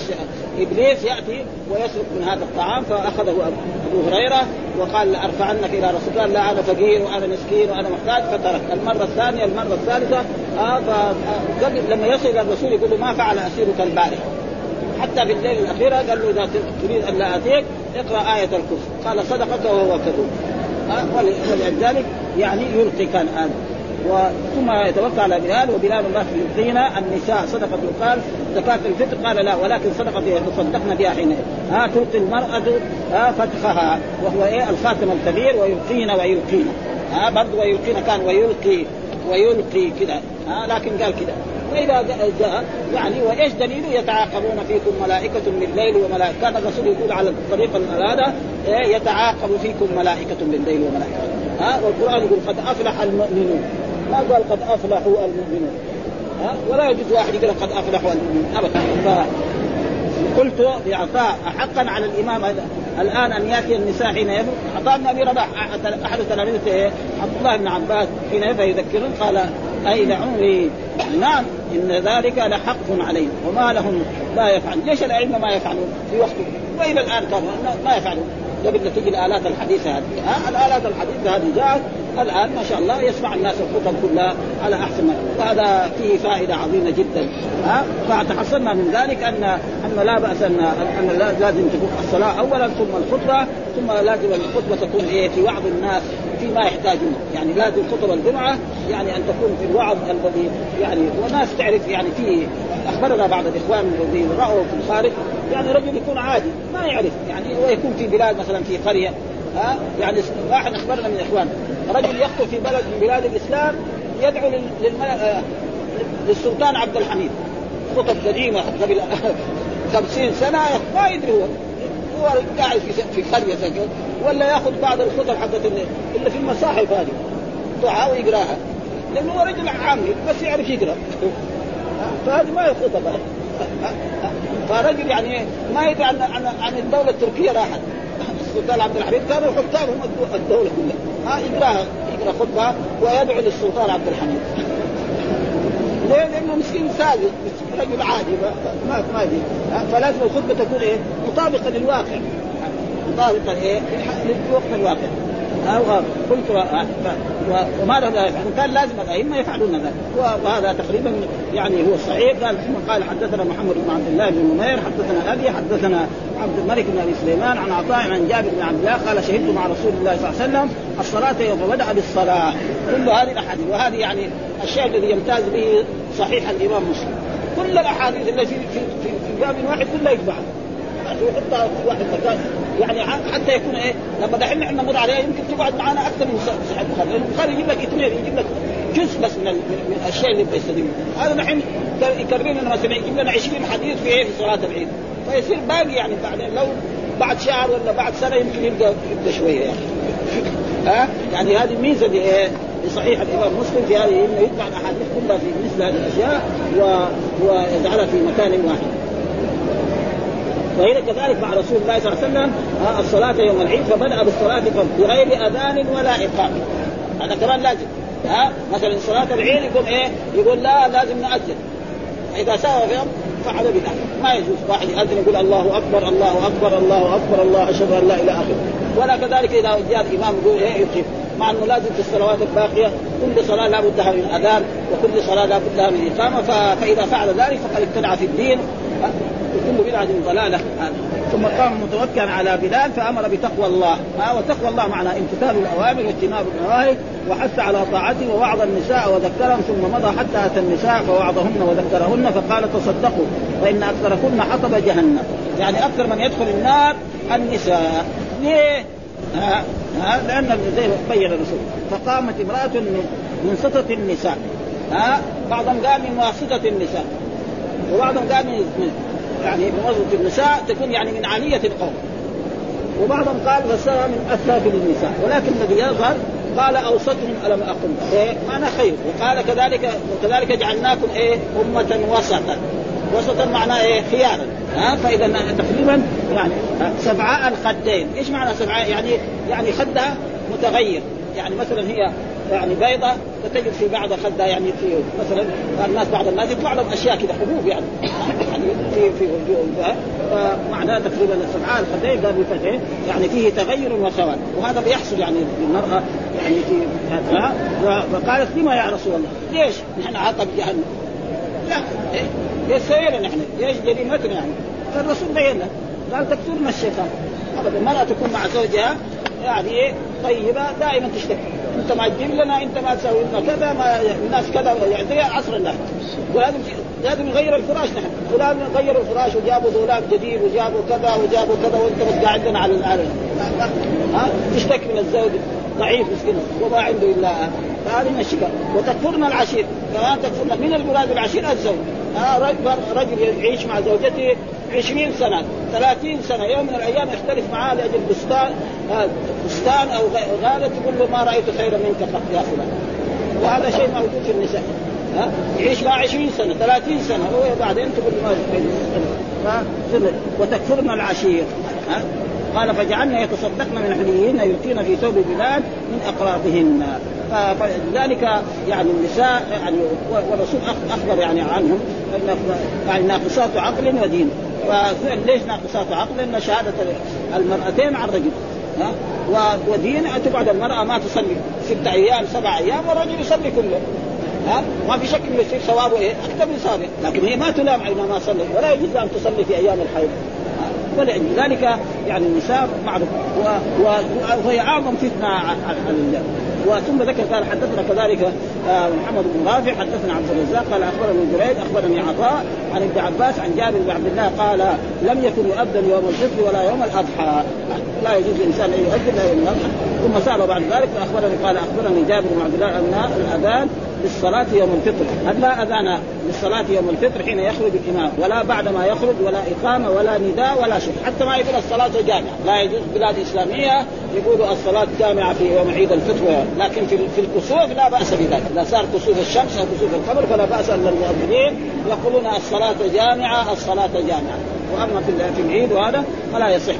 إبليس يأتي ويسرق من هذا الطعام فأخذه أبو هريرة وقال لأرفعنك إلى رسول الله لا أنا فقير وأنا مسكين وأنا محتاج فترك المرة الثانية المرة الثالثة آه فقبل لما يصل إلى الرسول يقول له ما فعل أسيرك البارحة. حتى في الليلة الأخيرة قال له إذا تريد أن لا أتيك اقرأ آية الكفر. قال صدقك وهو كذوب. ولذلك يعني يلقي كان هذا ثم يتوكل على بلال وبلال الله يلقينا. النساء صدقة يقال زكاة الفطر. قال لا ولكن صدقة تصدقن بها حين ها تلقي المرأة ها فتخها وهو إيه؟ الخاتم الكبير ويلقين ويلقين ها برضه ويلقين كان ويلقي ويلقي كذا ها لكن قال كذا وإذا جاء يعني وإيش دليله يتعاقبون فيكم ملائكة بالليل وملائكه كان الرسول يقول على الطريق هذا إيه، يتعاقب فيكم ملائكة بالليل وملائكة. ها والقرآن يقول قد أفلح المؤمنون. ما قال قد أفلحوا المؤمنون. ها ولا يجوز واحد يقول قد أفلحوا المؤمنون ابدا. قلت بعطاء حقا على الإمام الآن أن يأتي النساء حين يبلغ عطاء بن أبي رباح أحد تلاميذه عبد الله بن عباس حين يذكرون قال أي لعمري نعم إن ذلك لحق علينا وما لهم لا يفعل ليش الأئمة ما يفعلون في وقته وإلى الآن كانوا ما يفعلون. قبل تجي الآلات الحديثة هذه. ها؟ الآلات الحديثة هذه جاءت الآن ما شاء الله يسمع الناس الخطب كلها على أحسن وهذا فيه فائدة عظيمة جدا. ها؟ فتحصلنا من ذلك ان أن لا بأس ان أن لازم تكون الصلاة اولا ثم الخطبة. ثم لازم الخطبة تكون إيه؟ في وعظ الناس فيما يحتاجون يعني لازم خطب الجمعة يعني أن تكون في الوعظ الذي يعني والناس تعرف يعني في أخبرنا بعض الإخوان الذين رأوا في الخارج يعني رجل يكون عادي ما يعرف. يعني ويكون في بلاد مثلا في قرية ها؟ يعني واحد أخبرنا من الاخوان رجل يخطب في بلد من بلاد الإسلام يدعو آه، للسلطان عبد الحميد. خطب قديمة قبل <laughs> خمسين سنة ما يدري هو. هو قاعد في في قرية سكن ولا يأخذ بعض الخطب حقت اللي في المصاحف هذه. دعاء ويقراها. لأنه هو رجل عامي بس يعرف يقرأ. <laughs> فهذه ما هي خطب <laughs> فرجل يعني ما يدري عن عن, عن الدولة التركية راحت السلطان عبد الحميد كانوا حكامهم الدولة كلها. ها يقراها يقرأ خطبة ويدعو للسلطان عبد الحميد. <laughs> ليه؟ لأنه مسكين ساذج رجل عادي ما ما فلازم الخطبة تكون إيه؟ مطابقة للواقع. مطابقة إيه؟ للوقت الواقع. أو قلت وما له لا يفعلون؟ كان لازم الأئمة يفعلون ذلك وهذا تقريبا يعني هو الصحيح. قال ثم قال حدثنا محمد بن عبد الله بن نمير حدثنا أبي حدثنا عبد الملك بن أبي سليمان عن عطاء عن جابر بن عبد الله قال شهدت مع رسول الله صلى الله عليه وسلم الصلاة يوم بدأ بالصلاة. كل هذه الأحاديث. وهذه يعني الشيء الذي يمتاز به صحيح الإمام مسلم. كل الأحاديث التي في في, في باب واحد كلها يتبعها يحطها في واحد مكان يعني حتى يكون إيه لما دحين إحنا نمر عليها يمكن تقعد معنا أكثر من صحيح البخاري لأن البخاري يجيب لك اثنين يجيب لك جزء بس من, من الأشياء اللي يستدل هذا دحين يكرر لنا مثلا يجيب لنا 20 حديث في إيه في صلاة العيد. فيصير باقي يعني بعدين لو بعد شهر ولا بعد سنة يمكن يبدا يبدأ شوية يعني. <laughs> ها؟ يعني هذه ميزة لإيه؟ لصحيح الإمام مسلم في هذه إنه يتبع الأحاديث كلها في مثل هذه الأشياء ويجعلها في مكان واحد. وهنا كذلك مع رسول الله صلى الله عليه وسلم الصلاة يوم العيد فبدأ بالصلاة بغير أذان ولا إقامة. هذا كمان لازم. ها؟ مثلا صلاة العيد يقول إيه؟ يقول لا لازم نأذن. إذا سوى فيهم فعل بدعة. ما يجوز. واحد يأذن يقول الله أكبر الله أكبر الله أكبر الله أشهد أن لا إلا آخره ولا كذلك إذا جاء الإمام يقول إيه يقيم. مع أنه لازم في الصلوات الباقية كل صلاة لا بد من أذان وكل صلاة لا بد من إقامة. فإذا فعل ذلك فقد ابتدع في الدين. وكل بدعة ضلالة. ثم قام متوكلا على بلال فأمر بتقوى الله. ها وتقوى الله معنى امتثال الأوامر واجتناب النواهي وحث على طاعته ووعظ النساء وذكرهم ثم مضى حتى أتى النساء فوعظهن وذكرهن فقال تصدقوا فإن أكثركن حطب جهنم. يعني أكثر من يدخل النار النساء. ليه؟ ها ها لأن زي بين الرسول فقامت امرأة من سطة النساء. ها بعضهم قال من واسطة النساء وبعضهم قال من يعني بوظيفه النساء تكون يعني من عاليه القوم. وبعضهم قال فسرها من أسافل النساء. ولكن الذي يظهر قال اوسطهم ألم أقل إيه؟ معنى خير. وقال كذلك وكذلك جعلناكم إيه؟ أمة وسطا. وسطا معناه إيه؟ خيارا. ها؟ فإذا تقريبا يعني سبعاء الخدين إيش معنى سبعاء؟ يعني يعني خدها متغير. يعني مثلا هي يعني بيضة فتجد في بعض خدها يعني في مثلا الناس بعض الناس يطلع لهم أشياء كذا حبوب يعني يعني في في فمعناه تقريبا سبعاء الخدين قال بفتحه يعني فيه تغير وسواد وهذا بيحصل يعني للمرأة يعني في هذا فقالت لما يا رسول الله؟ ليش؟ نحن عطب جهنم لا إيش سوينا نحن؟ إيش جريمتنا يعني؟ فالرسول بين قال تكثرنا الشيطان ابدا المرأة تكون مع زوجها يعني إيه طيبة دائما تشتكي انت ما تجيب لنا انت ما تسوي لنا كذا ما الناس كذا يعني زي عصر الناس ولازم لازم نغير الفراش نحن. فلان غيروا الفراش وجابوا دولاب جديد وجابوا كذا وجابوا كذا وانت بس قاعد لنا على العالم ها؟ تشتكي من الزوج ضعيف مسكين. وما عنده إلا فهذه من الشكاية وتكفرنا العشير كمان تكفرنا من المراد العشير الزوج رجل يعيش مع زوجته عشرين سنة ثلاثين سنة يوم من الأيام يختلف معاه لأجل بستان بستان أو غالة تقول له ما رأيت خيرا منك قط يا فلان وهذا شيء موجود في النساء ها يعيش مع 20 سنة 30 سنة هو بعدين تقول ما وتكفرنا العشير ها قال فجعلنا يتصدقن من حليهن يلقين في ثوب البلاد من أقراضهن. فلذلك يعني النساء يعني والرسول أخبر يعني عنهم يعني ناقصات عقل ودين. ليش ناقصات عقل؟ لأن شهادة المرأتين عن رجل ها؟ ودين تقعد المرأة ما تصلي ست أيام سبع أيام والرجل يصلي كله ها؟ ما في شك إنه يصير ثوابه إيه؟ أكثر من صالح، لكن هي ما تلام حينما صلت ولا يجوز أن تصلي في أيام الحيض ولذلك يعني النساء معروف وهي أعظم فتنة عن وثم ذكر قال حدثنا كذلك آه، محمد بن رافع حدثنا عبد الرزاق قال أخبرني جريد أخبرني عطاء عن ابن عباس عن جابر بن عبد الله قال لم يكن يؤذن يوم الفطر ولا يوم الأضحى. لا يجوز الإنسان أن يؤذن لا يوم الأضحى. ثم سال بعد ذلك فأخبرني قال أخبرني جابر بن عبد الله أن الأذان للصلاة يوم الفطر. هل لا أذان للصلاة يوم الفطر حين يخرج الإمام. ولا بعد ما يخرج ولا إقامة ولا نداء ولا شيء حتى ما يقول الصلاة جامعة. لا يجوز بلاد إسلامية يقولوا الصلاة جامعة في يوم عيد الفطر. لكن في في الكسوف لا بأس بذلك. إذا صار كسوف الشمس أو كسوف القمر فلا بأس أن المؤذنين يقولون الصلاة جامعة الصلاة جامعة. وأما في العيد وهذا فلا يصح.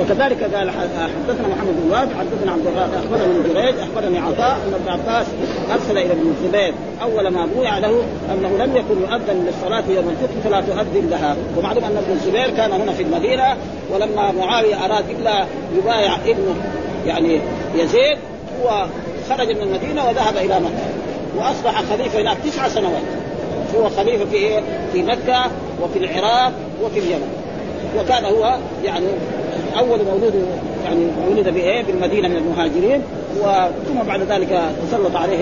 وكذلك قال حدثنا محمد بن واد حدثنا عبد الله اخبرني ابن جريج أخبرني عطاء أن ابن عباس أرسل إلى ابن الزبير أول ما بويع له أنه لم يكن يؤذن للصلاة يوم الفطر فلا تؤذن لها. ومعلوم أن ابن الزبير كان هنا في المدينة ولما معاوية أراد إلا يبايع ابنه يعني يزيد هو خرج من المدينة وذهب إلى مكة. وأصبح خليفة هناك تسع سنوات. هو خليفة في إيه؟ في مكة وفي العراق وفي اليمن. وكان هو يعني أول مولود يعني ولد بايه؟ بالمدينة من المهاجرين وثم بعد ذلك تسلط عليه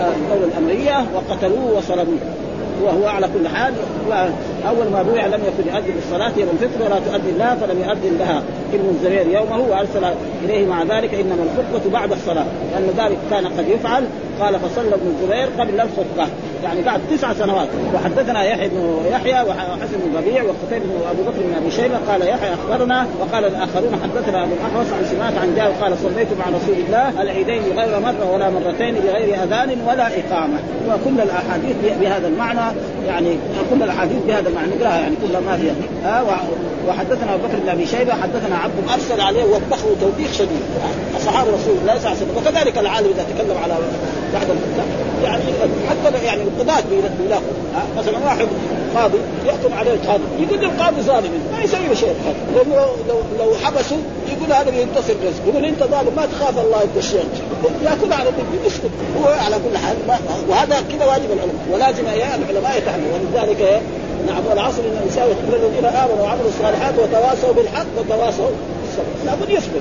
الدولة الأمرية وقتلوه وصلبوه وهو على كل حال أول ما بويع لم يكن يؤذن بالصلاه يوم الفطر ولا تؤذن لها فلم يؤذن لها ابن الزبير يومه وأرسل إليه مع ذلك إنما الخطبة بعد الصلاة لأن ذلك كان قد يفعل. قال فصلى ابن الزبير قبل الخطبة. يعني بعد تسع سنوات. وحدثنا يحيى بن يحيى وحسن بن ربيع وقتيبة بن ابو بكر بن أبي شيبة قال يحيى أخبرنا وقال الآخرون حدثنا أبو الاحوص عن سماك عن جابر قال صليت مع رسول الله العيدين غير مرة ولا مرتين بغير أذان ولا إقامة وكل الأحاديث بهذا المعنى. يعني كل الأحاديث بهذا المعنى نقراها يعني كلها ما فيها. وحدثنا أبو بكر بن أبي شيبة حدثنا عبد ارسل عليه وبخه توبيخ شديد. أصحاب رسول الله صلى الله عليه وسلم وكذلك العالم إذا تكلم على بعض يعني حتى يعني القضاة بيلاقوا مثلا واحد قاضي يحكم عليه القاضي يقول القاضي ظالم. ما يسوي شيء. لأنه لو لو, حبسه يقول هذا بينتصر رزق يقول أنت ظالم ما تخاف الله الشيخ يأكل على الدين يسكت. هو على كل حال وهذا كذا واجب العلماء. ولازم العلماء يتحملوا ولذلك نعم والعصر إن الإنسان يتقبل الذين آمنوا وعملوا الصالحات وتواصوا بالحق وتواصوا بالصبر لابد يصبر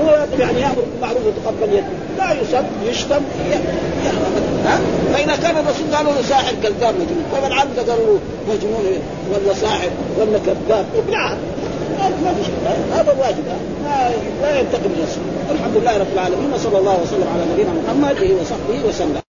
هو يعني يأمر بالمعروف ويتقبل يده. لا يسب يشتم ها؟ فإذا كان الرسول قالوا له ساحر كذاب مجنون فمن عبد قالوا له مجنون ولا ساحر ولا كذاب؟ ابلع ما في شيء هذا واجب ما لا ينتقم الرسول الحمد لله رب العالمين وصلى الله وسلم على نبينا محمد وصحبه وسلم.